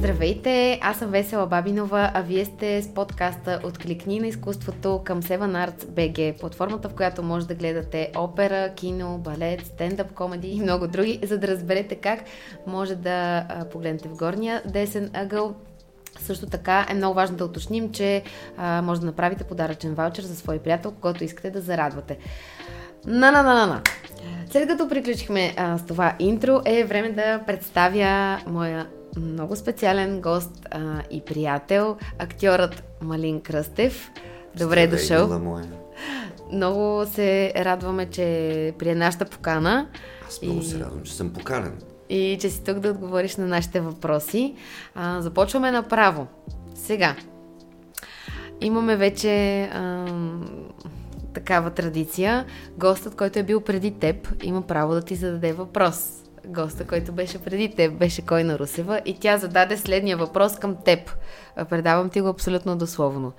Здравейте, аз съм Весела Бабинова, а вие сте с подкаста Откликни на изкуството към Seven Arts BG, платформата, в която може да гледате опера, кино, балет, стендъп комеди и много други, за да разберете как може да погледнете в горния десен ъгъл също така е много важно да уточним, че а, може да направите подаръчен ваучер за свой приятел, когато искате да зарадвате. На на на на на След като приключихме а, с това интро, е време да представя моя много специален гост а, и приятел, актьорът Малин Кръстев. Добре Здравей, дошъл. Моя. Много се радваме, че прие нашата покана. Аз много и... се радвам, че съм поканен. И че си тук да отговориш на нашите въпроси. А, започваме направо. Сега. Имаме вече а, такава традиция. Гостът, който е бил преди теб, има право да ти зададе въпрос госта, който беше преди теб, беше Койна Русева и тя зададе следния въпрос към теб. Предавам ти го абсолютно дословно.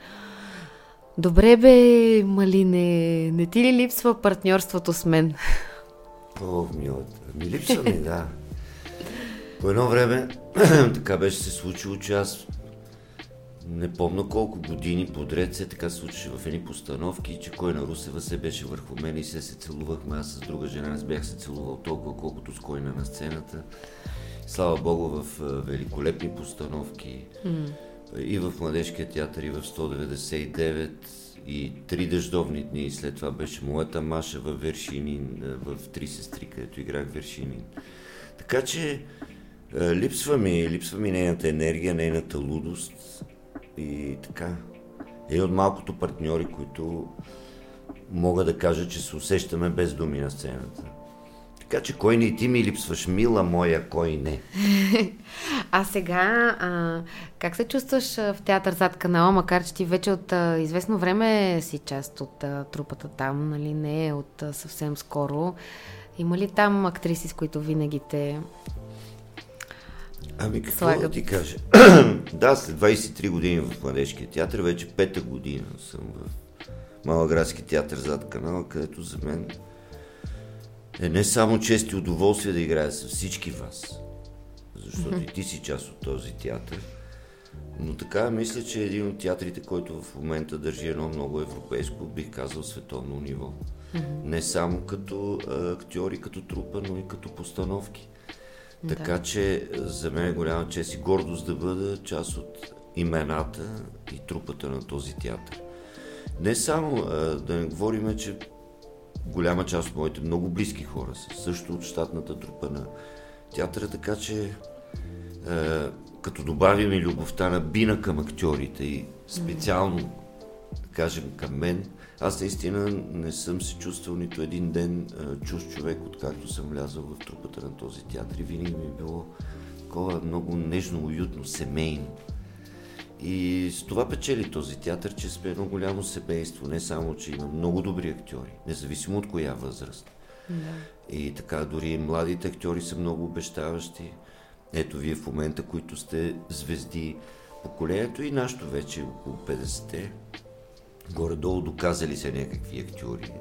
Добре бе, Малине, не ти ли липсва партньорството с мен? О, милата, ми липсва ми, да. По едно време така беше се случило, че аз не помня колко години подред се така случваше в едни постановки, че кой на Русева се беше върху мен и се се целувахме. Аз с друга жена не бях се целувал толкова, колкото с Койна на сцената. Слава Богу, в великолепни постановки. Mm. И в Младежкия театър, и в 199, и Три дъждовни дни. И след това беше моята Маша в Вершинин, в Три сестри, където играх Вершинин. Така че липсва ми, липсва ми нейната енергия, нейната лудост и така. Е от малкото партньори, които мога да кажа, че се усещаме без думи на сцената. Така че кой не ти ми липсваш, мила моя, кой не. а сега, а, как се чувстваш в театър зад канала, макар че ти вече от а, известно време си част от а, трупата там, нали, не е от а, съвсем скоро. Има ли там актриси, с които винаги те Ами какво слагат. да ти кажа? да, след 23 години в Младежкия театър, вече пета година съм в Малоградски театър зад канала, където за мен е не само чест и удоволствие да играя с всички вас, защото и ти си част от този театър, но така мисля, че е един от театрите, който в момента държи едно много европейско, бих казал, световно ниво. Не само като актьори, като трупа, но и като постановки. Така да. че за мен е голяма чест и гордост да бъда част от имената и трупата на този театър. Не само да не говорим, че голяма част от моите много близки хора са също от щатната трупа на театъра, така че като добавим и любовта на бина към актьорите и специално, да кажем, към мен, аз наистина не съм се чувствал нито един ден чуж човек, откакто съм влязъл в трупата на този театър и винаги ми е било такова много нежно, уютно, семейно. И с това печели този театър, че сме едно голямо семейство, не само, че има много добри актьори, независимо от коя възраст. Да. И така, дори младите актьори са много обещаващи. Ето вие в момента, които сте звезди, поколението и нашето вече около 50-те, горе-долу доказали се някакви актьори.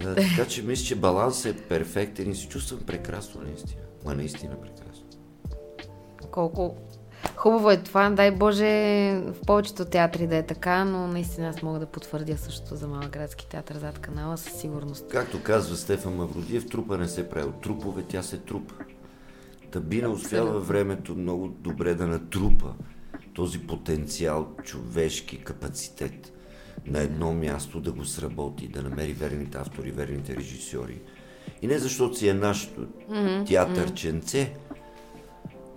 А, така че мисля, че балансът е перфектен и се чувствам прекрасно, наистина. Ма наистина прекрасно. Колко хубаво е това. Дай Боже в повечето театри да е така, но наистина аз мога да потвърдя същото за Малоградски театър зад канала със сигурност. Както казва Стефан Мавродиев, трупа не се прави от трупове, тя се трупа. Табина успява във времето много добре да натрупа този потенциал, човешки капацитет на едно място да го сработи, да намери верните автори, верните режисьори. И не защото си е нашето mm-hmm. театърченце,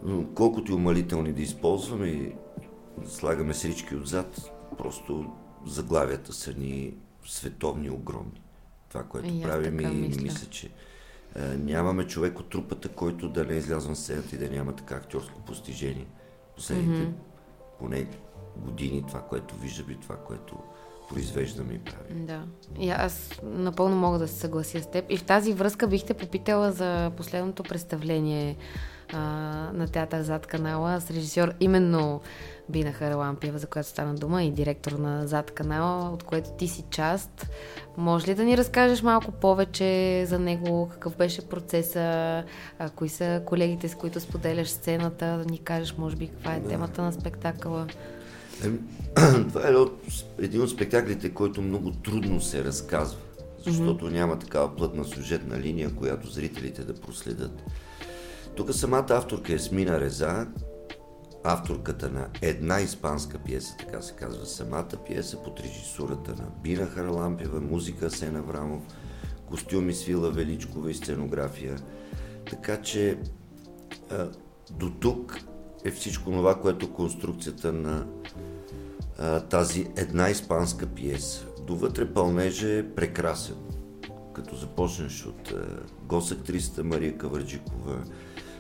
но колкото и умалителни да използваме и слагаме срички отзад, просто заглавията са ни световни, огромни. Това, което и правим и мисля, мисля че е, нямаме човек от трупата, който да не е излязъл на сцената и да няма така актьорско постижение. Последните mm-hmm. Поне години, това, което виждам и това, което произвеждаме и правим. Да. И аз напълно мога да се съглася с теб. И в тази връзка бих те попитала за последното представление а, на театър зад канала с режисьор именно Бина Харалампиева, за която стана дума и директор на зад канала, от което ти си част. Може ли да ни разкажеш малко повече за него, какъв беше процеса, а, кои са колегите, с които споделяш сцената, да ни кажеш, може би, каква е да. темата на спектакъла? Това е един от спектаклите, който много трудно се разказва, защото mm-hmm. няма такава плътна сюжетна линия, която зрителите да проследят. Тук самата авторка е Смина Реза, авторката на една испанска пиеса, така се казва самата пиеса, под режисурата на Бина Харалампева, музика Сена Врамов, костюми Свила Величкова и сценография. Така че до тук е всичко това, което конструкцията на а, тази една испанска пиеса. Довътре пълнеже е прекрасен. Като започнеш от а, гос-актрисата Мария Кавърджикова,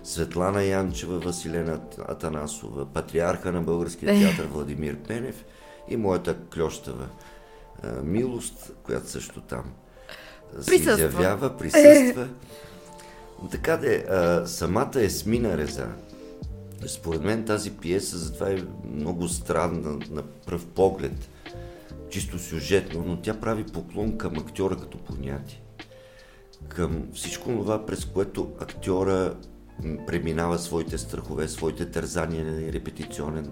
Светлана Янчева, Василена Атанасова, патриарха на българския театър Владимир Пенев и моята клющава Милост, която също там се изявява, присъства. Така де, самата Есмина Реза, според мен тази пиеса затова е много странна на пръв поглед, чисто сюжетно, но тя прави поклон към актьора като понятие. Към всичко това, през което актьора преминава своите страхове, своите тързания на репетиционен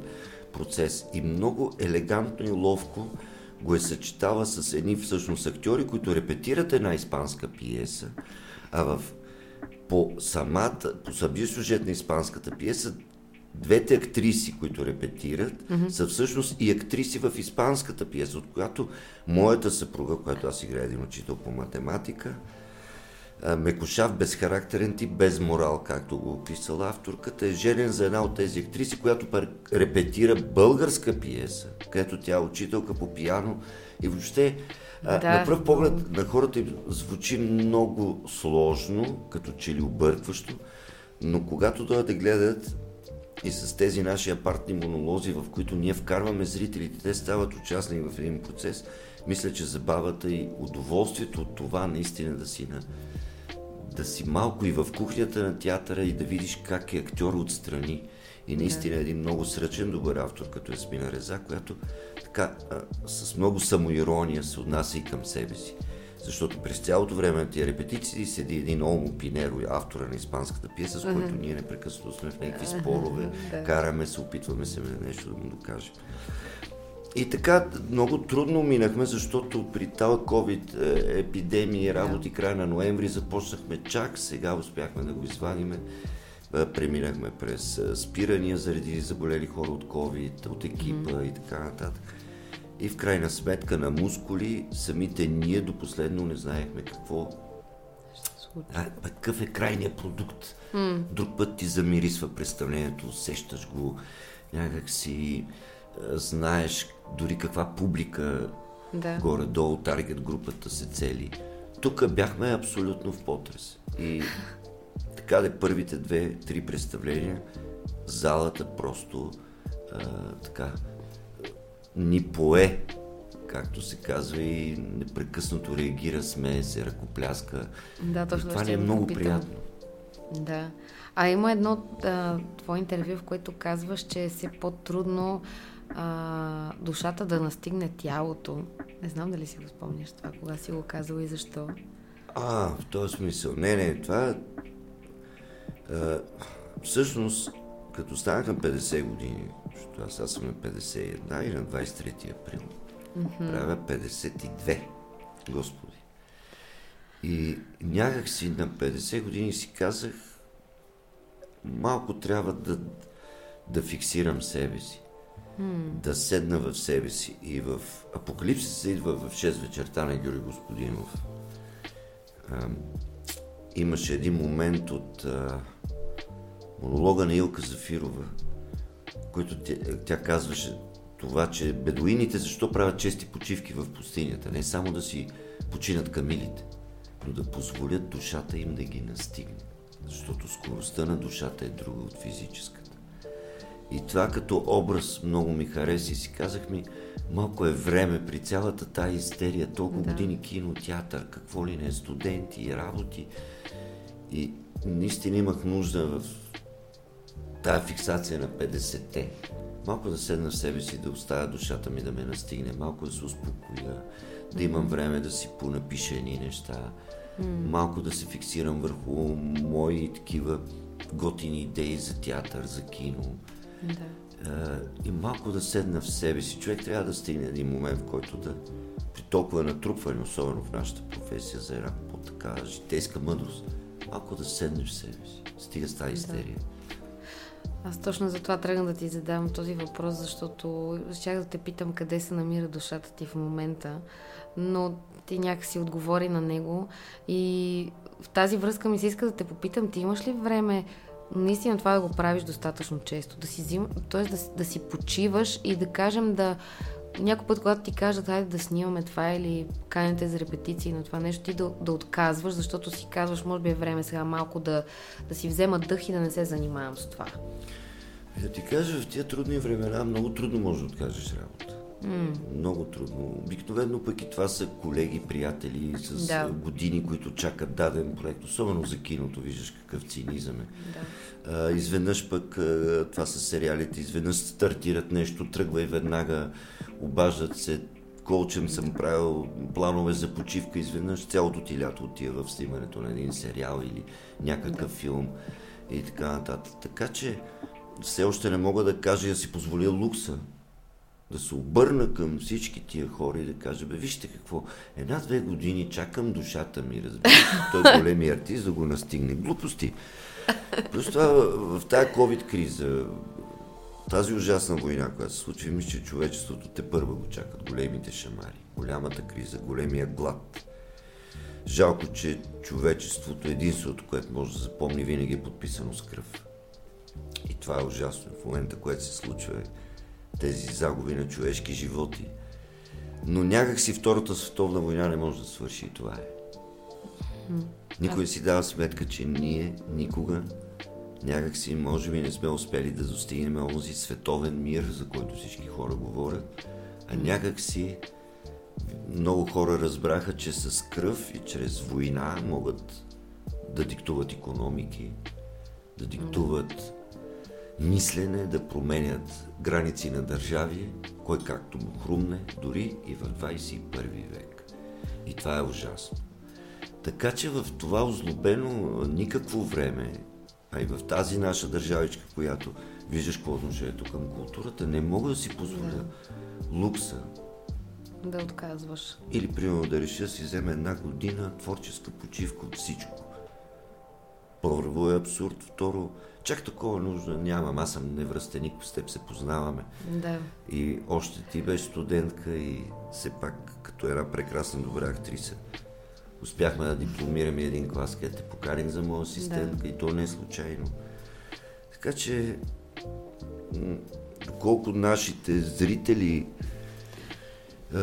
процес и много елегантно и ловко го е съчетава с едни всъщност актьори, които репетират една испанска пиеса, а в по самата, по самия сюжет на испанската пиеса, двете актриси, които репетират, mm-hmm. са всъщност и актриси в испанската пиеса, от която моята съпруга, която аз играя един учител по математика, мекошав, безхарактерен тип, без морал, както го описала авторката, е женен за една от тези актриси, която репетира българска пиеса, където тя е учителка по пиано и въобще да. на пръв поглед на хората звучи много сложно, като че ли объркващо, но когато дойдат да гледат и с тези наши апартни монолози, в които ние вкарваме зрителите, те стават участни в един процес, мисля, че забавата и удоволствието от това наистина да си на да си малко и в кухнята на театъра и да видиш как е актьор отстрани. И наистина е един много сръчен добър автор, като е Смина Реза, която така а, с много самоирония се отнася и към себе си. Защото през цялото време на тия репетиции седи един Олмо Пинеро, автора на испанската пиеса, с който ние непрекъснато сме в някакви спорове, караме се, опитваме се на нещо да му докажем. И така много трудно минахме, защото при тази COVID е, епидемия, работи края на ноември започнахме чак, сега успяхме да го извадиме. Е, преминахме през е, спирания заради заболели хора от COVID, от екипа mm-hmm. и така нататък. И в крайна сметка на мускули, самите ние до последно не знаехме какво. А, какъв е крайният продукт? Mm. Друг път ти замирисва представлението, усещаш го, някак си знаеш дори каква публика да. горе-долу таргет групата се цели. Тук бяхме абсолютно в потрес. И така де първите две-три представления, залата просто а, така ни пое, както се казва, и непрекъснато реагира, смее се, ръкопляска. Да, точно. И това ни е много попитам. приятно. Да. А има едно а, твое интервю, в което казваш, че е все по-трудно а, душата да настигне тялото. Не знам дали си го спомняш това, кога си го казал и защо. А, в този смисъл. Не, не, това... А, всъщност, като станах на 50 години, защото аз, аз съм на 51 и на 23 април, mm-hmm. правя 52, Господи. И някак си на 50 години си казах, малко трябва да, да фиксирам себе си да седна в себе си. И в Апокалипсис се идва в 6 вечерта на Георги Господинов. А, имаше един момент от а, монолога на Илка Зафирова, който тя, тя казваше това, че бедуините защо правят чести почивки в пустинята. Не само да си починат камилите, но да позволят душата им да ги настигне. Защото скоростта на душата е друга от физическата. И това като образ много ми хареса и си казах ми, малко е време при цялата тази истерия, толкова да. години кино, театър, какво ли не, студенти, работи. И наистина имах нужда в тази фиксация на 50-те. Малко да седна в себе си, да оставя душата ми да ме настигне, малко да се успокоя, да имам време да си понапиша едни неща, малко да се фиксирам върху мои такива готини идеи за театър, за кино. Да. и малко да седна в себе си. Човек трябва да стигне един момент, в който да при толкова натрупване, особено в нашата професия за една по-така житейска мъдрост, малко да седнеш в себе си. Стига с тази истерия. Да. Аз точно за това тръгна да ти задавам този въпрос, защото щях да те питам къде се намира душата ти в момента, но ти някакси отговори на него и в тази връзка ми се иска да те попитам, ти имаш ли време наистина това да го правиш достатъчно често, да си взим, т.е. Да, да си почиваш и да кажем да някой път, когато ти кажат, хайде да снимаме това или канете за репетиции на това нещо, ти да, да отказваш, защото си казваш, може би е време сега малко да, да си взема дъх и да не се занимавам с това. Да ти кажа, в тия трудни времена много трудно може да откажеш работа. Mm. Много трудно. Обикновено пък и това са колеги, приятели с да. години, които чакат даден проект, особено за киното, виждаш какъв цинизъм е. Да. А, изведнъж пък това са сериалите, изведнъж стартират нещо, тръгва и веднага обаждат се, колчем съм правил планове за почивка, изведнъж цялото ти лято отива в снимането на един сериал или някакъв да. филм и така нататък. Така че все още не мога да кажа да си позволя лукса да се обърна към всички тия хора и да кажа, бе, вижте какво, една-две години чакам душата ми, разбира той е големи артист да го настигне. Глупости. Просто това в тази COVID-криза, тази ужасна война, която се случи, мисля, че човечеството те първа го чакат. Големите шамари, голямата криза, големия глад. Жалко, че човечеството, единството, което може да запомни, винаги е подписано с кръв. И това е ужасно. В момента, което се случва, е тези загуби на човешки животи. Но някак си Втората световна война не може да свърши и това е. Никой си дава сметка, че ние никога някак си, може би, не сме успели да достигнем този световен мир, за който всички хора говорят, а някак си много хора разбраха, че с кръв и чрез война могат да диктуват економики, да диктуват мислене, да променят граници на държави, кой както му хрумне, дори и в 21 век. И това е ужасно. Така че в това озлобено никакво време, а и в тази наша държавичка, която виждаш какво отношението към културата, не мога да си позволя да. лукса. Да отказваш. Или, примерно, да реша да си вземе една година творческа почивка от всичко. Първо е абсурд, второ, чак такова нужда нямам. Аз съм невръстеник, с теб се познаваме. Да. И още ти беше студентка и все пак като една прекрасна добра актриса. Успяхме да дипломираме един клас, където те покарих за моя асистентка да. и то не е случайно. Така че, колко нашите зрители е,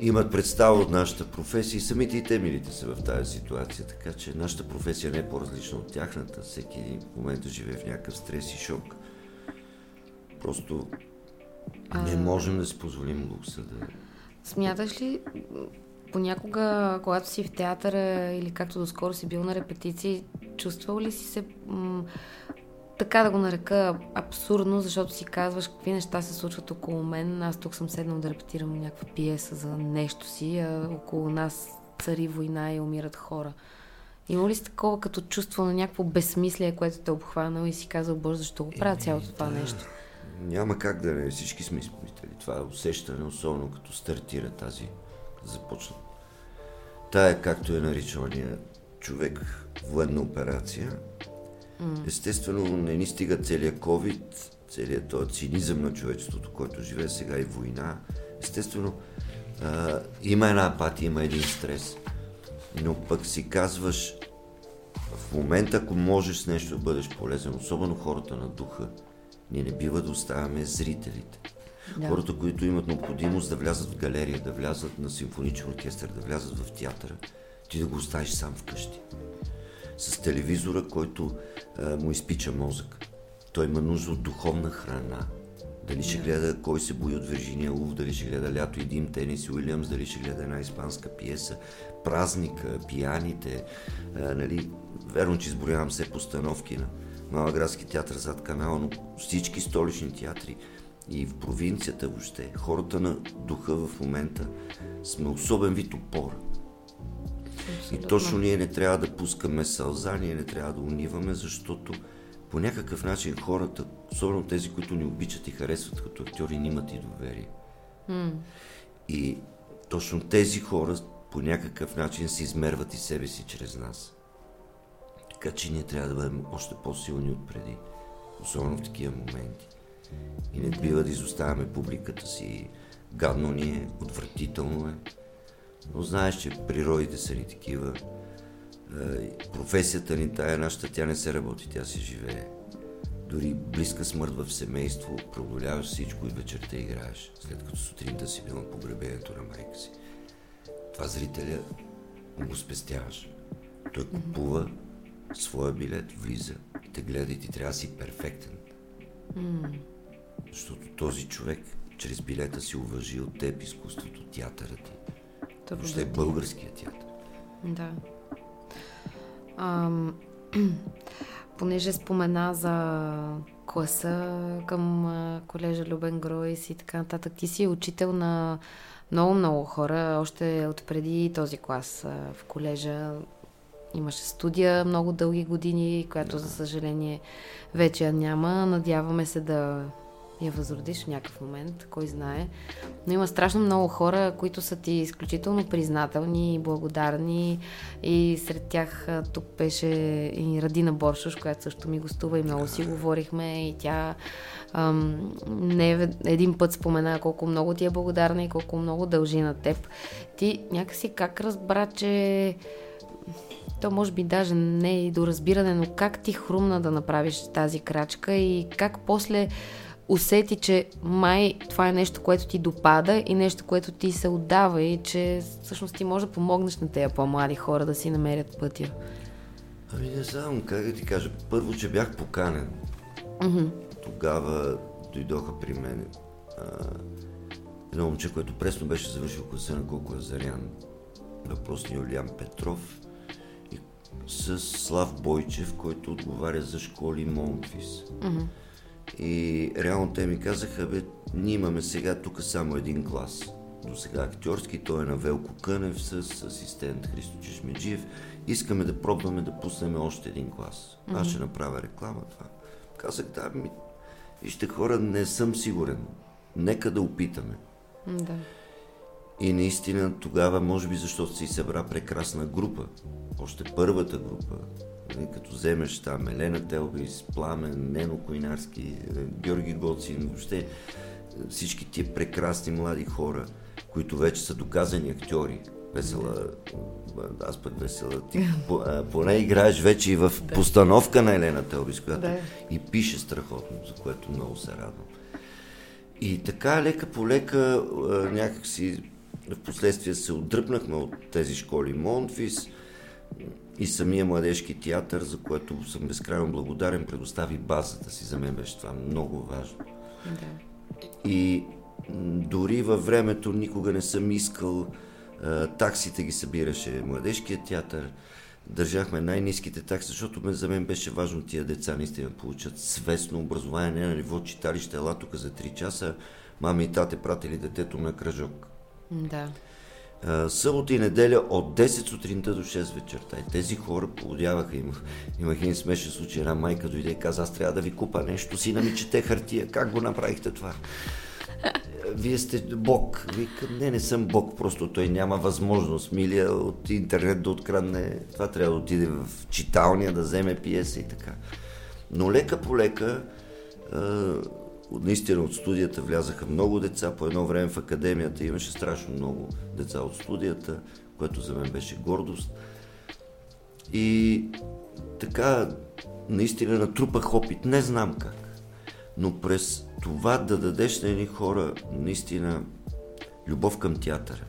имат представа от нашата професия и самите и те милите са в тази ситуация, така че нашата професия не е по-различна от тяхната. Всеки в момента живее в някакъв стрес и шок. Просто не можем да си позволим лукса да... Смяташ ли понякога, когато си в театъра или както доскоро си бил на репетиции, чувствал ли си се м- така да го нарека абсурдно, защото си казваш какви неща се случват около мен. Аз тук съм седнал да репетирам някаква пиеса за нещо си, а около нас цари война и умират хора. Има ли си такова като чувство на някакво безсмислие, което те е обхванало и си казал, Боже, защо го правя цялото това да, нещо? Няма как да не. Всички сме изпитали. Това е усещане, особено като стартира тази, започна. Тая, както е наричания човек, военна операция, Mm. Естествено, не ни стига целият COVID, целият този цинизъм на човечеството, който живее сега и война. Естествено, а, има една апатия, има един стрес. Но пък си казваш, в момента, ако можеш с нещо да бъдеш полезен, особено хората на духа, ние не бива да оставяме зрителите. Да. Хората, които имат необходимост да влязат в галерия, да влязат на симфоничен оркестър, да влязат в театъра, ти да го оставиш сам вкъщи с телевизора, който му изпича мозък. той има нужда от духовна храна. Дали ще гледа Кой се бои от Вирджиния Лув, дали ще гледа Лято и Дим, Тенис Уилямс, дали ще гледа една испанска пиеса, празника, пияните, а, нали, верно, че изброявам все постановки на Малоградски театър зад канала, но всички столични театри и в провинцията въобще, хората на духа в момента сме особен вид опора. И точно ние не трябва да пускаме сълза, ние не трябва да униваме, защото по някакъв начин хората, особено тези, които ни обичат и харесват като актьори, имат и доверие. Mm. И точно тези хора по някакъв начин се измерват и себе си чрез нас. Така че ние трябва да бъдем още по-силни от преди, особено в такива моменти. И не бива да изоставяме публиката си. Гадно ни е, отвратително е. Но знаеш, че природите са ни такива. Професията ни, тая нашата, тя не се работи, тя се живее. Дори близка смърт в семейство, преодоляваш всичко и вечерта играеш, след като сутринта си бил на погребението на майка си. Това зрителя го спестяваш. Той купува своя билет, влиза и те гледа и ти трябва да си перфектен. Защото този човек чрез билета си уважи от теб изкуството, театъра ти. Въобще е българския театър. Да. Ам, понеже спомена за класа към колежа Любен Гройс и така нататък, ти си учител на много-много хора, още от преди този клас в колежа. Имаше студия много дълги години, която за съжаление вече няма. Надяваме се да я възродиш в някакъв момент, кой знае. Но има страшно много хора, които са ти изключително признателни и благодарни. И сред тях тук беше и Радина Боршош, която също ми гостува и много си говорихме. И тя ам, не един път спомена колко много ти е благодарна и колко много дължи на теб. Ти някакси как разбра, че то може би даже не е и до разбиране, но как ти хрумна да направиш тази крачка и как после усети, че май това е нещо, което ти допада и нещо, което ти се отдава и че всъщност ти може да помогнеш на тези по-млади хора да си намерят пътя? Ами не знам, как да ти кажа. Първо, че бях поканен. Mm-hmm. Тогава дойдоха при мен а, едно момче, което пресно беше завършил класа на Коко Азарян, въпросния Юлиан Петров и с Слав Бойчев, който отговаря за школи Монфис. Mm-hmm. И реално те ми казаха, бе, ние имаме сега тук само един клас. До сега актьорски, той е на Велко Кънев с асистент Христо Чешмеджиев. Искаме да пробваме да пуснем още един клас. Mm-hmm. Аз ще направя реклама това. Казах, да, ми, вижте хора, не съм сигурен. Нека да опитаме. Да. И наистина тогава, може би защото се събра прекрасна група, още първата група, като вземеш там Елена Телбис, Пламен, Нено Койнарски, е, Георги Гоцин, въобще е, всички тия прекрасни млади хора, които вече са доказани актьори. Весела, аз пък весела, ти поне играеш вече и в постановка на Елена Телбис, която да. и пише страхотно, за което много се радвам. И така лека по лека някакси в последствие се отдръпнахме от тези школи Монфис, и самия младежки театър, за което съм безкрайно благодарен, предостави базата си. За мен беше това много важно. Да. И дори във времето никога не съм искал, таксите ги събираше младежкият театър, държахме най-низките такси, защото за мен беше важно тия деца наистина получат свестно образование, не на ниво читалище, ела тук за 3 часа, мама и тате пратили детето на кръжок. Да събота и неделя от 10 сутринта до 6 вечерта. И тези хора полудяваха. Имах, имах един смешен случай. Една майка дойде и каза, аз трябва да ви купа нещо. Сина ми чете хартия. Как го направихте това? Вие сте Бог. Вика, не, не съм Бог, просто той няма възможност. Милия от интернет да открадне. Това трябва да отиде в читалния, да вземе пиеса и така. Но лека по лека наистина от студията влязаха много деца. По едно време в академията имаше страшно много деца от студията, което за мен беше гордост. И така, наистина натрупах опит. Не знам как. Но през това да дадеш на едни хора наистина любов към театъра.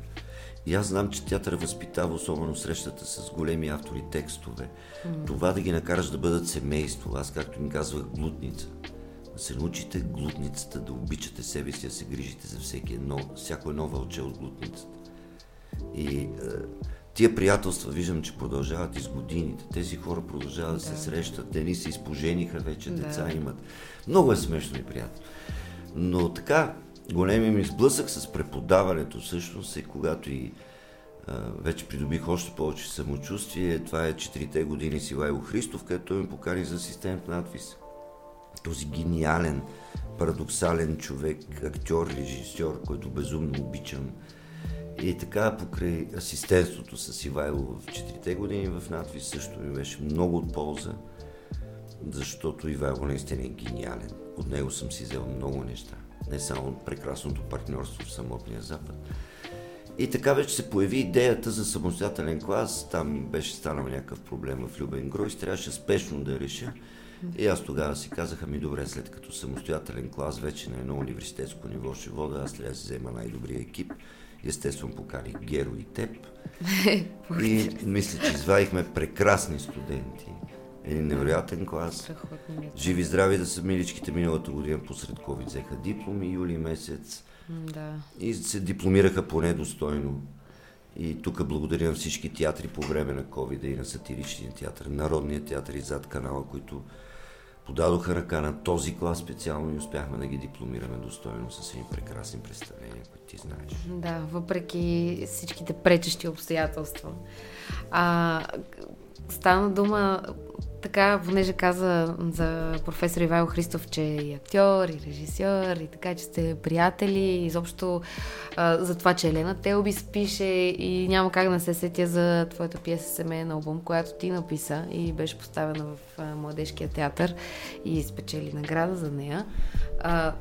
И аз знам, че театър възпитава особено срещата с големи автори текстове. Mm. Това да ги накараш да бъдат семейство. Аз, както ми казвах, блудница Да се научите глутницата, да обичате себе си, да се грижите за всеки едно, всяко едно вълче от глутницата. И е, тия приятелства виждам, че продължават и с годините. Тези хора продължават да, да се срещат, те ни се изпожениха вече, да. деца имат. Много е смешно и приятно. Но така, големия ми сблъсък с преподаването всъщност е когато и а, вече придобих още повече самочувствие. Това е четирите години с Ивайло Христов, където ми покани за асистент надвис. Този гениален, парадоксален човек, актьор, режисьор, който безумно обичам. И така покрай асистентството с Ивайло в четирите години в надвис също ми беше много от полза, защото Ивайло наистина е гениален. От него съм си взел много неща не само от прекрасното партньорство в самотния Запад. И така вече се появи идеята за самостоятелен клас. Там беше станал някакъв проблем в Любен Гройс. Трябваше спешно да реша. И аз тогава си казаха ми, добре, след като самостоятелен клас, вече на едно университетско ниво ще вода, аз да си взема най-добрия екип. Естествено покани Геро и теб. и мисля, че извадихме прекрасни студенти един невероятен клас. Живи здрави да са миличките миналата година посред COVID взеха дипломи юли месец. Да. И се дипломираха поне достойно. И тук благодаря на всички театри по време на COVID и на сатиричния театър, Народния театър и зад канала, които подадоха ръка на този клас специално и успяхме да ги дипломираме достойно с едни прекрасни представления, които ти знаеш. Да, въпреки всичките пречещи обстоятелства. А, стана дума така, понеже каза за професор Ивайло Христов, че е актьор, и режисьор, и така, че сте приятели, изобщо а, за това, че Елена Телбис пише и няма как да не се сетя за твоята пиеса Семейен албум, която ти написа и беше поставена в а, Младежкия театър и спечели награда за нея. А.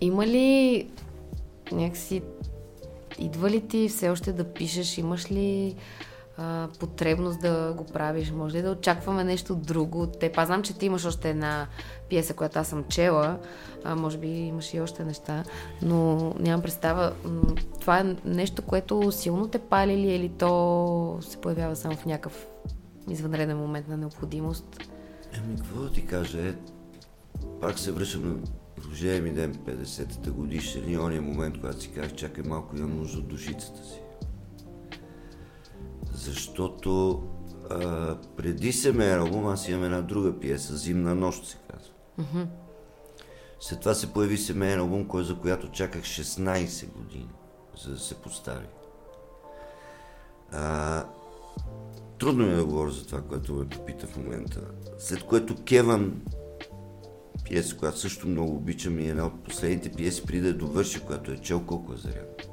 Има ли някакси идва ли ти все още да пишеш? Имаш ли а, потребност да го правиш? Може ли да очакваме нещо друго от теб? Аз знам, че ти имаш още една пиеса, която аз съм чела. А, може би имаш и още неща, но нямам представа. Това е нещо, което силно те пали ли или то се появява само в някакъв извънреден момент на необходимост? Еми, какво да ти кажа? Е, пак се връщам на рождения ми ден, 50-та годишна и ония момент, когато си казах, чакай малко, имам нужда от душицата си защото а, преди семейен албум аз имам една друга пиеса, Зимна нощ се казва. Mm-hmm. След това се появи семейен албум, кой, за която чаках 16 години, за да се постави. А, трудно ми е да говоря за това, което ме попита в момента. След което Кеван, пиеса, която също много обичам и една от последните пиеси, преди да довърши, която е чел колко е заряд.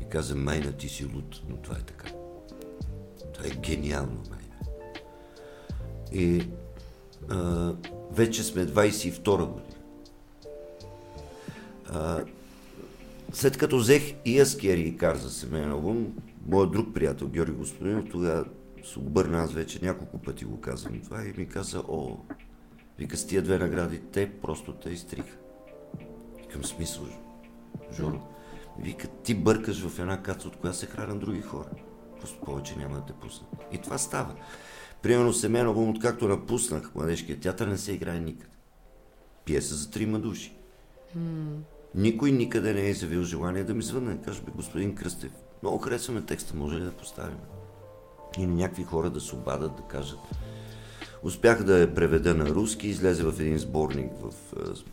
И каза, майна ти си луд, но това е така. Това е гениално, май. И а, вече сме 22 година. А, след като взех и аз Кери Кар за семейен моят друг приятел Георги Господинов, тогава се обърна, аз вече няколко пъти го казвам това и ми каза, о, вика с тия две награди, те просто те изтриха. Към смисъл, Жоро. Вика, ти бъркаш в една каца, от която се хранят други хора повече няма да те пусна. И това става. Примерно семейно албум, откакто напуснах младежкия театър, не се играе никъде. Пиеса за трима души. Mm. Никой никъде не е изявил желание да ми звънне. Каже, бе, господин Кръстев, много харесваме текста, може ли да поставим? И някакви хора да се обадат, да кажат. Успях да я преведа на руски, излезе в един сборник в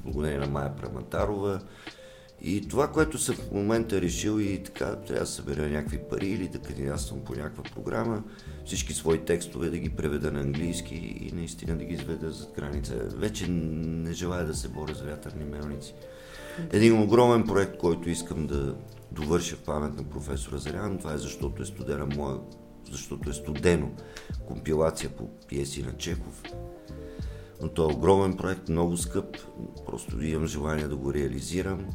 благодарение на Майя Праматарова. И това, което съм в момента решил и така, трябва да събера някакви пари или да кандидатствам по някаква програма, всички свои текстове да ги преведа на английски и наистина да ги изведа зад граница. Вече не желая да се боря с вятърни мелници. Един огромен проект, който искам да довърша в памет на професора Зарян, това е защото е студена моя, защото е студено компилация по пиеси на Чехов. Но той е огромен проект, много скъп, просто имам желание да го реализирам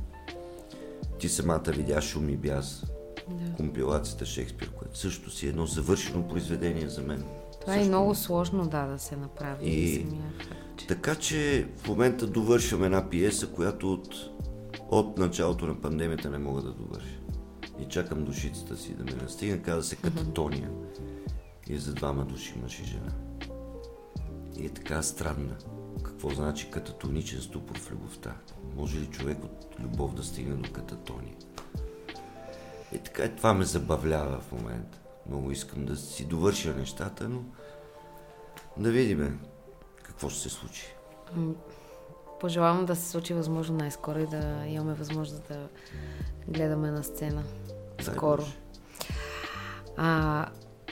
ти самата видя шум и бяз. Да. Компилацията Шекспир, което също си е едно завършено произведение за мен. Това също. е много сложно, да, да се направи. И... Самия. Така че в момента довършвам една пиеса, която от, от началото на пандемията не мога да довърша. И чакам душицата си да ме настигне, каза се кататония. И за двама души мъж и жена. И е така странна. Какво значи кататоничен ступор в любовта. Може ли човек от любов да стигне до кататония? И така и това ме забавлява в момента. Много искам да си довърша нещата, но да видим какво ще се случи. Пожелавам да се случи възможно най-скоро и да имаме възможност да гледаме на сцена. Скоро. А,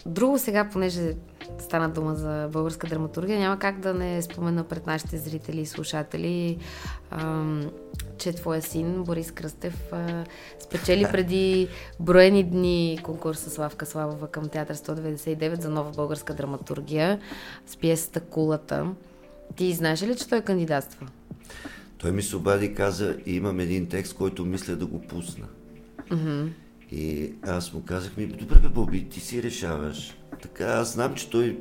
друго сега, понеже стана дума за българска драматургия, няма как да не спомена пред нашите зрители и слушатели, ам, че твоя син Борис Кръстев а, спечели преди броени дни конкурса Славка Славова към Театър 199 за нова българска драматургия с пиесата Кулата. Ти знаеш ли, че той кандидатства? Той ми се обади и каза, имам един текст, който мисля да го пусна. Mm-hmm. И аз му казах ми, добре бе, Боби, ти си решаваш. Така, аз знам, че той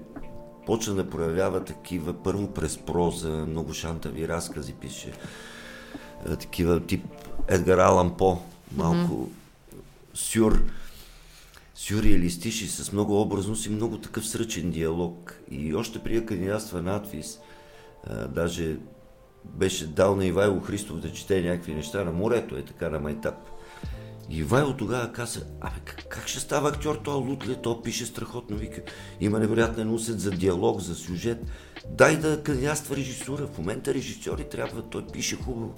почна да проявява такива, първо през проза, много шантави разкази пише, такива тип Едгар Алан По, малко mm-hmm. сюр, сюрреалистични, с много образност и много такъв сръчен диалог. И още при кандидатства надвис, а, даже беше дал на Ивайло Христов да чете някакви неща на морето, е така на Майтап. И Ивайло тогава каза, абе как, ще става актьор, той лутле, той пише страхотно, вика, има невероятен усет за диалог, за сюжет. Дай да кандидатства режисура, в момента режисьори трябва, той пише хубаво.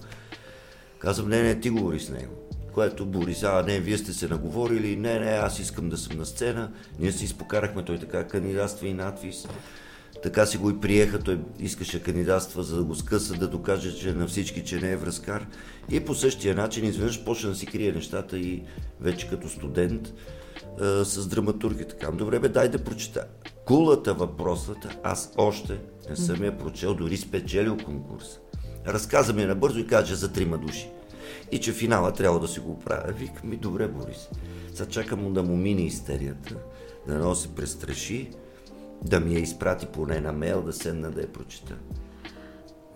Казвам, не, не, ти говори с него. Което Борис, а не, вие сте се наговорили, не, не, аз искам да съм на сцена. Ние си изпокарахме, той така кандидатства и надвис. Така си го и приеха, той искаше кандидатства, за да го скъса, да докаже че на всички, че не е връзкар. И по същия начин изведнъж почна да си крие нещата и вече като студент а, с драматурги. Така, добре бе, дай да прочита. Кулата въпросата, аз още не съм я прочел, дори спечелил конкурс. Разказа ми набързо и каже за трима души. И че финала трябва да си го правя. Викам ми, добре, Борис. Сега чакам му да му мине истерията, да не се престраши да ми я изпрати поне на мейл, да седна да я прочита.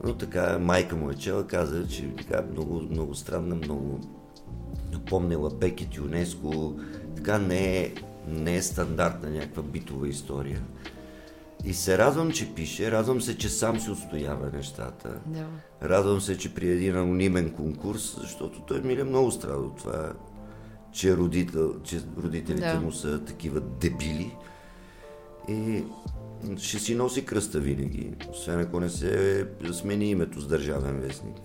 Но така, майка му е чела, каза, че така много, много странна, много напомнила Бекет ЮНЕСКО, така не е, не е стандартна някаква битова история. И се радвам, че пише, радвам се, че сам си отстоява нещата. Да. Радвам се, че при един анонимен конкурс, защото той ми е много страда от това, че, родител, че родителите Да. му са такива дебили. И ще си носи кръста винаги, освен ако не се смени името с държавен вестник.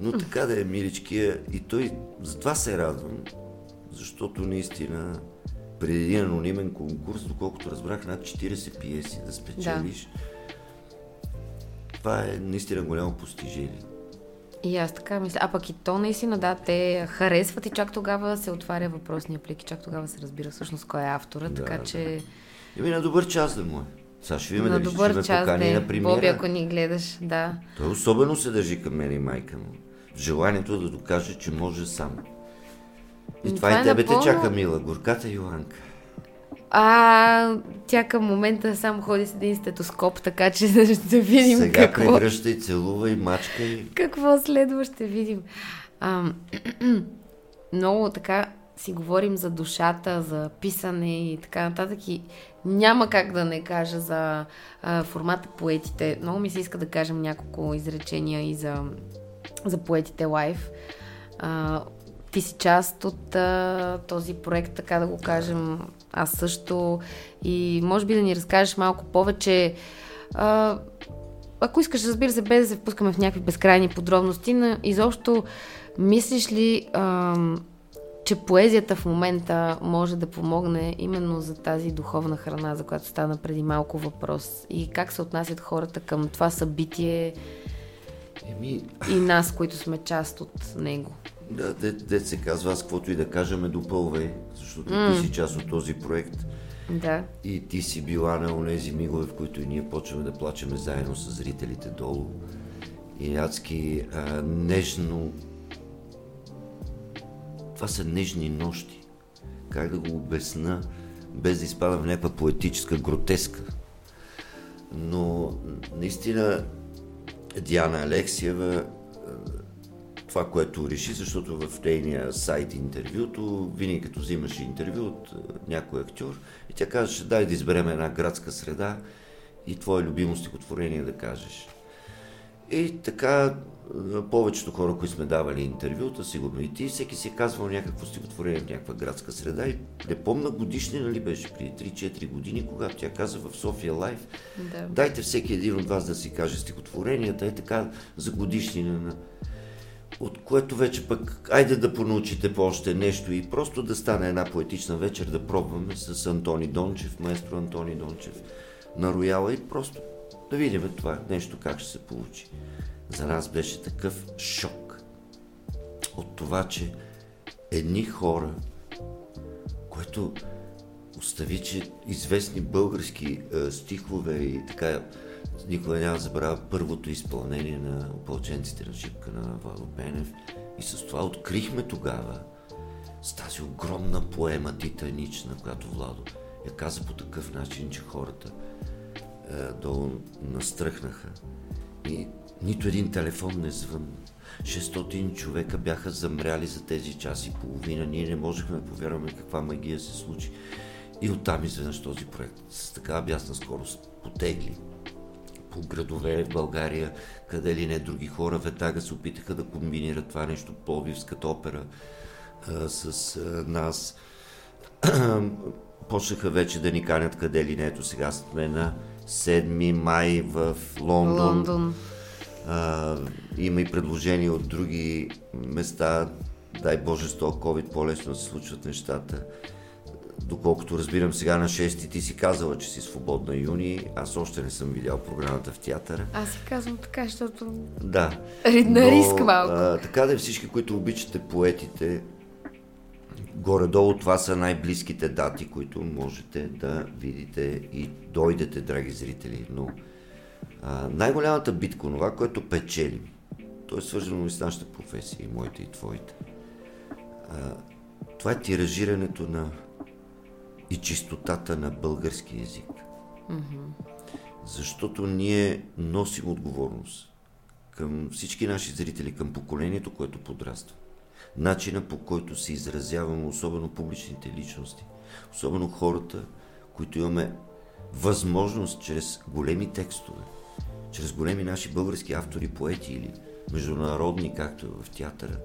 Но така да е, миличкия, и той, затова се радвам, защото наистина преди един анонимен конкурс, доколкото разбрах, над 40 пиеси да спечелиш, това е наистина голямо постижение. И аз така мисля. А пък и то наистина, да, те харесват и чак тогава се отваря въпросния плик и чак тогава се разбира всъщност кой е автора, Да, така да. Еми на добър час да му е. Сега ще видим на дали ще ме покани да на премиера. Боби, ако ни гледаш, да. Той особено се държи към мен и майка му. Желанието да докаже, че може сам. И това, това и е тебе напълно- те чака, мила. Горката Йоанка. А, тя към момента само ходи с един стетоскоп, така че ще видим Сега какво, прегръщай, целувай, мачкай. какво следва, ще видим. А, много така си говорим за душата, за писане и така нататък и няма как да не кажа за а, формата поетите. Много ми се иска да кажем няколко изречения и за, за поетите лайф. А, ти си част от а, този проект, така да го кажем. Аз също. И може би да ни разкажеш малко повече. А, ако искаш, разбира се, без да се впускаме в някакви безкрайни подробности, но изобщо мислиш ли, ам, че поезията в момента може да помогне именно за тази духовна храна, за която стана преди малко въпрос? И как се отнасят хората към това събитие Еми, и нас, които сме част от него? да, де, де се казва, аз каквото и да кажа, ме допълвай, защото mm. ти си част от този проект. Да. И ти си била на онези мигове, в които и ние почваме да плачеме заедно с зрителите долу. И адски а, нежно... Това са нежни нощи. Как да го обясна, без да изпада в някаква поетическа гротеска. Но наистина Диана Алексиева това, което реши, защото в нейния сайт интервюто, винаги като взимаше интервю от а, някой актьор, и тя казваше, дай да изберем една градска среда и твое любимо стихотворение да кажеш. И така, повечето хора, които сме давали интервюта, сигурно и ти, всеки си е казвал някакво стихотворение в някаква градска среда и не помна годишни, нали беше преди 3-4 години, когато тя каза в София Лайф, да. дайте всеки един от вас да си каже стихотворенията, е така за годишни на от което вече пък, айде да понаучите по още нещо и просто да стане една поетична вечер да пробваме с Антони Дончев, маестро Антони Дончев на Рояла и просто да видим това нещо как ще се получи. За нас беше такъв шок от това, че едни хора, което остави, че известни български е, стихове и така никога няма забравя първото изпълнение на опълченците на Шипка на Владо Пенев. И с това открихме тогава с тази огромна поема титанична, която Владо я каза по такъв начин, че хората долу настръхнаха. И нито един телефон не звънна. 600 човека бяха замряли за тези час и половина. Ние не можехме да повярваме каква магия се случи. И оттам изведнъж този проект с такава бясна скорост потегли по градове в България, къде ли не други хора веднага се опитаха да комбинират това нещо, Пловивската опера а, с а, нас. Почнаха вече да ни канят къде ли не. Ето сега сме на 7 май в Лондон. Лондон. А, има и предложения от други места. Дай Боже с този COVID по-лесно се случват нещата доколкото разбирам сега на 6 ти си казала, че си свободна юни. Аз още не съм видял програмата в театъра. Аз си казвам така, защото... Да. На риск малко. А, така да е всички, които обичате поетите, горе-долу това са най-близките дати, които можете да видите и дойдете, драги зрители. Но а, най-голямата битка, това, което печелим, то е свързано и с нашата професия, и моите, и твоите. А, това е тиражирането на и чистотата на български язик. Mm-hmm. Защото ние носим отговорност към всички наши зрители, към поколението, което подраства. Начина по който се изразяваме, особено публичните личности, особено хората, които имаме възможност чрез големи текстове, чрез големи наши български автори, поети или международни, както е в театъра,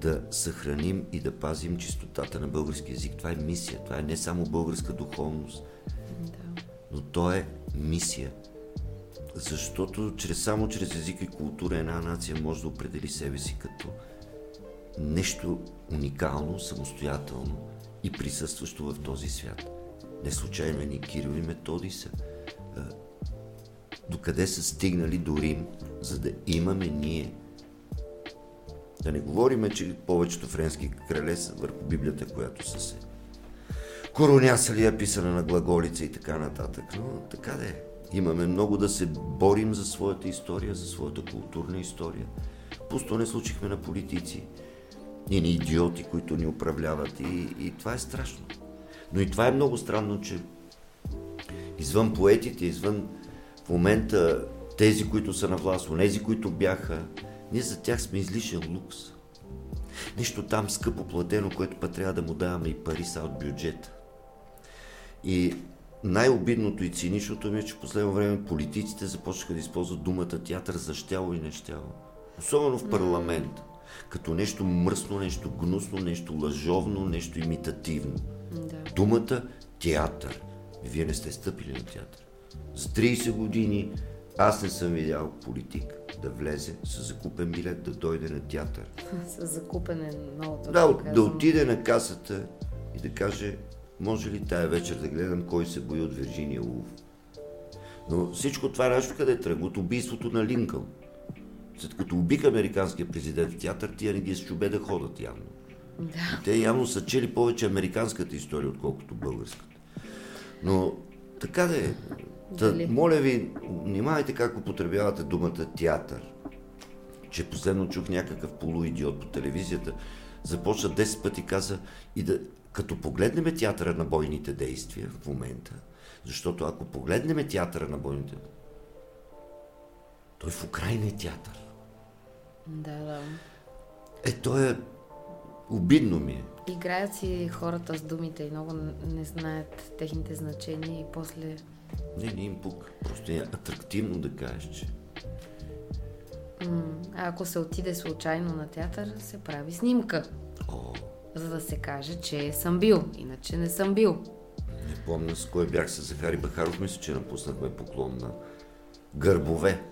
да съхраним и да пазим чистотата на български язик. Това е мисия. Това е не само българска духовност, но то е мисия. Защото чрез, само чрез език и култура една нация може да определи себе си като нещо уникално, самостоятелно и присъстващо в този свят. Не случайно ни Кирил и Методи са. Докъде са стигнали до Рим, за да имаме ние да не говорим, че повечето френски крале са върху Библията, която са се коронясали, е писана на глаголица и така нататък. Но така да е. Имаме много да се борим за своята история, за своята културна история. Пусто не случихме на политици и на идиоти, които ни управляват. И, и това е страшно. Но и това е много странно, че извън поетите, извън в момента тези, които са на власт, онези, които бяха, ние за тях сме излишен лукс. Нещо там скъпо платено, което път трябва да му даваме и пари са от бюджета. И най-обидното и циничното ми е, че в последно време политиците започнаха да използват думата театър за щяло и нещяло. Особено в парламент. Като нещо мръсно, нещо гнусно, нещо лъжовно, нещо имитативно. Да. Думата театър. Вие не сте стъпили на театър. За 30 години аз не съм видял политик да влезе с закупен билет да дойде на театър. С закупен е много точно Да, да отиде на касата и да каже, може ли тая вечер да гледам кой се бои от Вирджиния Улф. Но всичко това нещо къде тръгва? От убийството на Линкъл. След като убиха американския президент в театър, тия не ги с чубе да ходят явно. Да. Те явно са чели повече американската история, отколкото българската. Но така да е. Та, моля ви, внимавайте как употребявате думата театър. Че последно чух някакъв полуидиот по телевизията, започна 10 пъти каза и да, като погледнем театъра на бойните действия в момента, защото ако погледнем театъра на бойните той в Украина е театър. Да, да. Е, то е обидно ми е. Играят си хората с думите и много не знаят техните значения и после не, не им пук. Просто е атрактивно да кажеш, че А ако се отиде случайно на театър, се прави снимка. О, За да се каже, че съм бил. Иначе не съм бил. не помня с кой бях с Захари Бахаров, мисля, че напуснахме поклон на гърбове.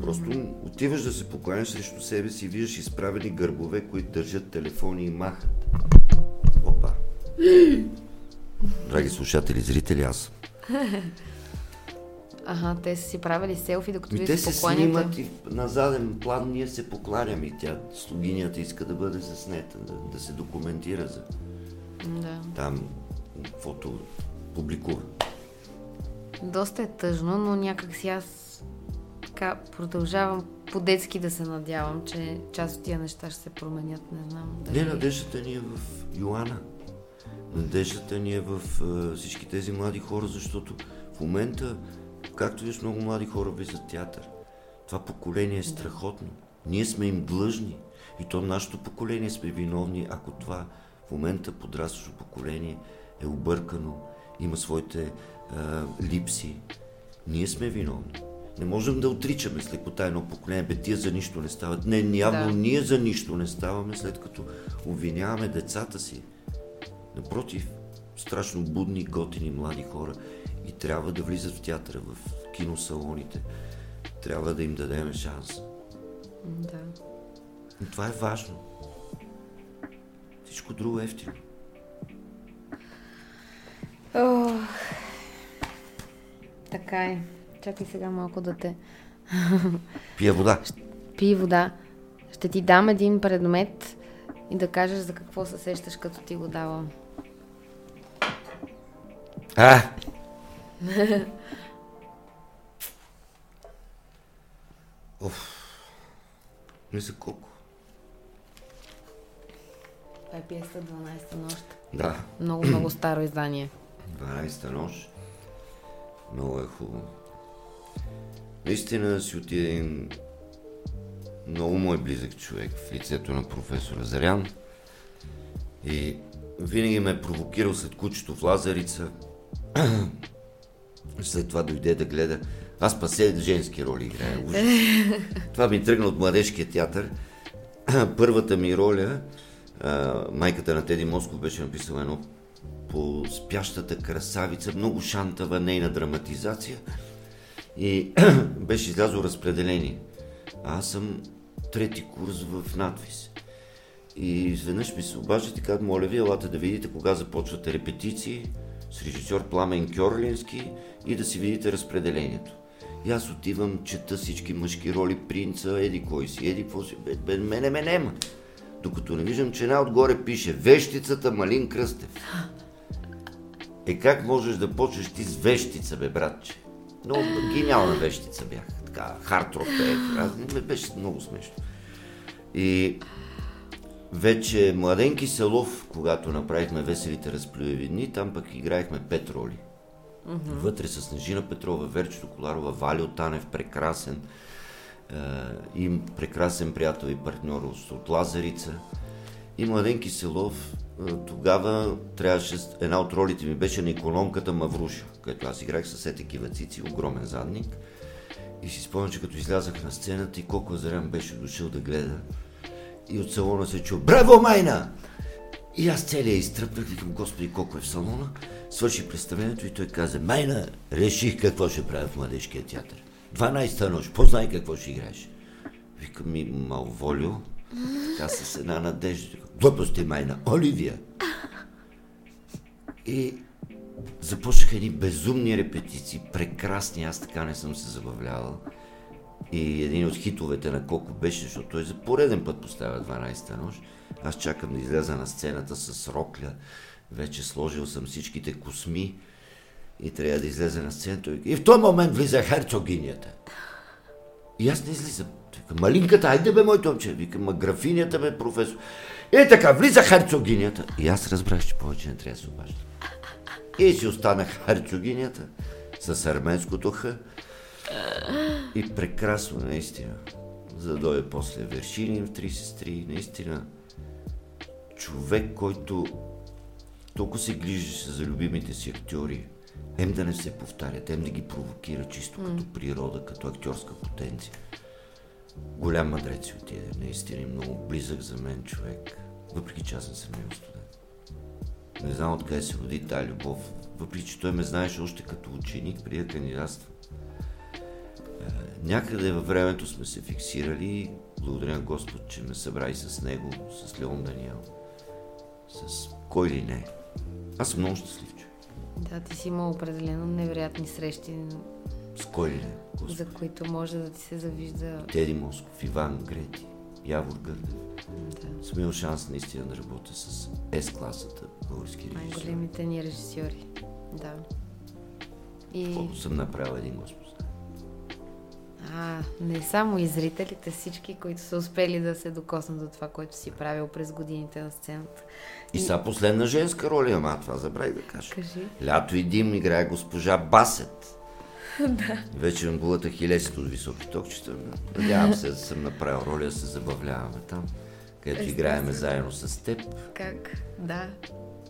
Просто отиваш да се покланяш срещу себе си и виждаш изправени гърбове, които държат телефони и махат. Опа. Драги слушатели, зрители, аз съм. Ага, те са си правили селфи, докато вие те се се покланяте. снимат и на заден план ние се покланяме и тя, слугинята иска да бъде заснета, да, да се документира за Да. там фото публикува. Доста е тъжно, но някак си аз така продължавам по-детски да се надявам, че част от тия неща ще се променят. Не знам. Дали... Не, надеждата ни е в Йоана. Надеждата ни е в а, всички тези млади хора, защото в момента, както виж, много млади хора влизат театър. Това поколение е страхотно. Ние сме им длъжни. И то нашето поколение сме виновни, ако това в момента подрастващо поколение е объркано, има своите а, липси. Ние сме виновни. Не можем да отричаме с лекота едно поколение, бе тия за нищо не стават. Не, явно Да. ние за нищо не ставаме, след като обвиняваме децата си. Напротив, страшно будни, готини млади хора и трябва да влизат в театъра, в киносалоните. Трябва да им дадем шанс. Да. И това е важно. Всичко друго е ефтино. Ох. Така е. Чакай сега малко да те Пия вода. пи вода. Ще ти дам един предмет и да кажеш за какво се сещаш, като ти го давам. А! Оф. Не за колко. Това е пиеста 12-та нощ. Да. Много, много старо издание. 12-та нощ. Много е хубаво. Наистина си отиде един много мой близък човек в лицето на професор Азарян. И винаги ме е провокирал след кучето в Лазарица. След това дойде да гледа. Аз па се женски роли играя. Това ми тръгна от младежкия театър. Първата ми роля, а, майката на Теди Москов беше написала едно по спящата красавица, много шантава нейна драматизация и беше излязло разпределение. А аз съм трети курс в надвис. И изведнъж ми се обаждат и казват, моля ви, елате да видите кога започват репетиции с режисьор Пламен Кьорлински и да си видите разпределението. И аз отивам, чета всички мъжки роли, принца, еди кой си, еди какво си, бе, бе, мене ме нема. Докато не виждам, че една отгоре пише Вещицата Малин Кръстев. Е как можеш да почнеш ти с вещица, бе, братче? Много гениална вещица бях. Така, хард рок пеех. Аз- ме Беше много смешно. И вече Младенки Селов, когато направихме Веселите разплюеви дни, там пък играехме пет роли. Вътре с Снежина Петрова, Верчето Коларова, Валио Танев, прекрасен е, и прекрасен приятел и партньор от Лазарица. И Младен Киселов, тогава трябваше, една от ролите ми беше на економката Мавруша, където аз играх с все такива огромен задник. И си спомням, че като излязах на сцената и колко Зарян беше дошъл да гледа. И от салона се чу Браво, майна! И аз целия изтръпнах, викам, Господи, колко е в салона. Свърши представлението и той каза, Майна, реших какво ще правя в младежкия театър. 12-та нощ, познай какво ще играеш. Викам ми, Малволио, така с една надежда. Глупости, Майна, Оливия. И започнаха едни безумни репетиции, прекрасни, аз така не съм се забавлявал. И един от хитовете на Коко беше, защото той за пореден път поставя 12-та нощ. Аз чакам да изляза на сцената с рокля. Вече сложил съм всичките косми и трябва да излезе на сцената. И в този момент влиза херцогинята. И аз не излизам. Вика, малинката, айде бе, моето момче. Вика, ма графинята бе, професор. И така, влиза херцогинята. И аз разбрах, че повече не трябва да се обаждам. И си останах херцогинята с арменското х. И прекрасно, наистина. За да после Вершинин в Три сестри, наистина. Човек, който толкова се грижеше за любимите си актьори. Ем да не се повтарят, ем да ги провокира чисто mm. като природа, като актьорска потенция. Голям мъдрец си отиде, наистина много близък за мен човек, въпреки че аз не съм него студент. Не знам откъде се роди тази любов, въпреки че той ме знаеше още като ученик, да кандидатства. Е, някъде във времето сме се фиксирали, благодаря Господ, че ме събра и с него, с Леон Даниел, с кой ли не. Аз съм много щастлив. Да, ти си имал определено невероятни срещи. С кой ли не? Господ. За които може да ти се завижда. Теди Москов, Иван Грети, Явор Гърдев. Да. Съм имал шанс наистина да работя с С-класата български режисьори. Най-големите ни режисьори. Да. И... Колко съм направил един Господ. А, не само и зрителите, всички, които са успели да се докоснат до това, което си правил през годините на сцената. И, и... са последна женска роля, ама това забравих да кажа. Кажи. Лято и Дим играе госпожа Басет. да. Вече на булата хилесите от високи токчета. Надявам се да съм направил роля, да се забавляваме там, където играеме заедно с теб. Как? Да.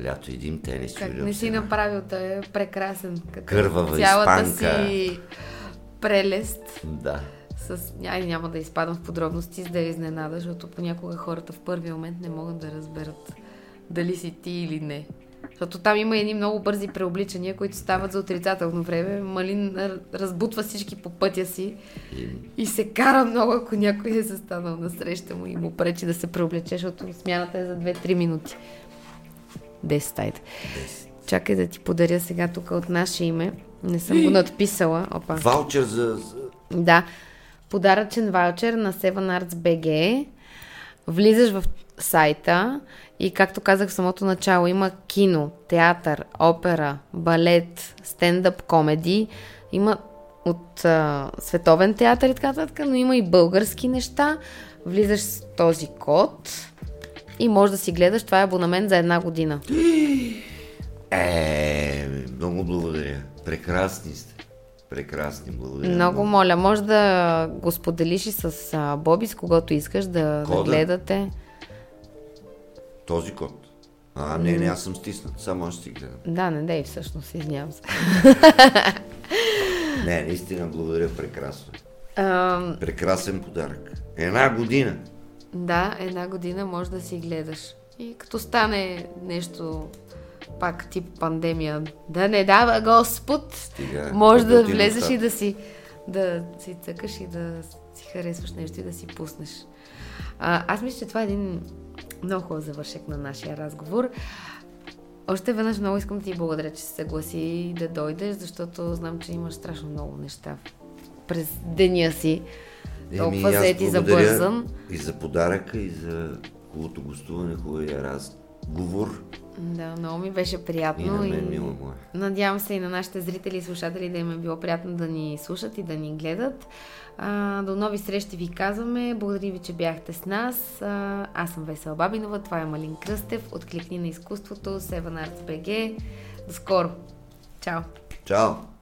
Лято и Дим, тенис. Как не си направил, той е прекрасен. Като Кървава цялата испанка. си прелест. Да. С... Ай, няма да изпадам в подробности, за да я изненада, защото понякога хората в първи момент не могат да разберат дали си ти или не. Защото там има едни много бързи преобличания, които стават за отрицателно време. Малин разбутва всички по пътя си и, и се кара много, ако някой е застанал на среща му и му пречи да се преоблече, защото смяната е за 2-3 минути. 10 айде. Чакай да ти подаря сега тук от наше име. Не съм го надписала. Опа. Ваучер за... Да. Подаръчен ваучер на Seven Arts BG. Влизаш в сайта и както казах в самото начало, има кино, театър, опера, балет, стендъп, комеди. Има от а, световен театър и така нататък, но има и български неща. Влизаш с този код и можеш да си гледаш. Това е абонамент за една година. Е, много благодаря. Прекрасни сте. Прекрасни, благодаря. Много моля, може да го споделиш и с а, Боби, с когото искаш да, да гледате. Този код. А, не, не, аз съм стиснат. Само аз ще си гледам. Да, не дай всъщност, извинявам се. не, наистина благодаря, прекрасно. Um... Прекрасен подарък. Една година. Да, една година може да си гледаш. И като стане нещо пак тип пандемия, да не дава Господ, Стига, може да влезеш и да си да си цъкаш и да си харесваш нещо и да си пуснеш. А, аз мисля, че това е един много хубав завършек на нашия разговор. Още веднъж много искам да ти благодаря, че се съгласи да дойдеш, защото знам, че имаш страшно много неща през деня си. Толкова заети забързан. И за подаръка, и за хубавото гостуване, хубавия разговор. Да, много ми беше приятно. И на мен, мила моя. Надявам се и на нашите зрители и слушатели да им е било приятно да ни слушат и да ни гледат. А, до нови срещи ви казваме. Благодаря ви, че бяхте с нас. А, аз съм Весела Бабинова, това е Малин Кръстев. Откликни на изкуството, Seven Arts BG. До скоро! Чао! Чао!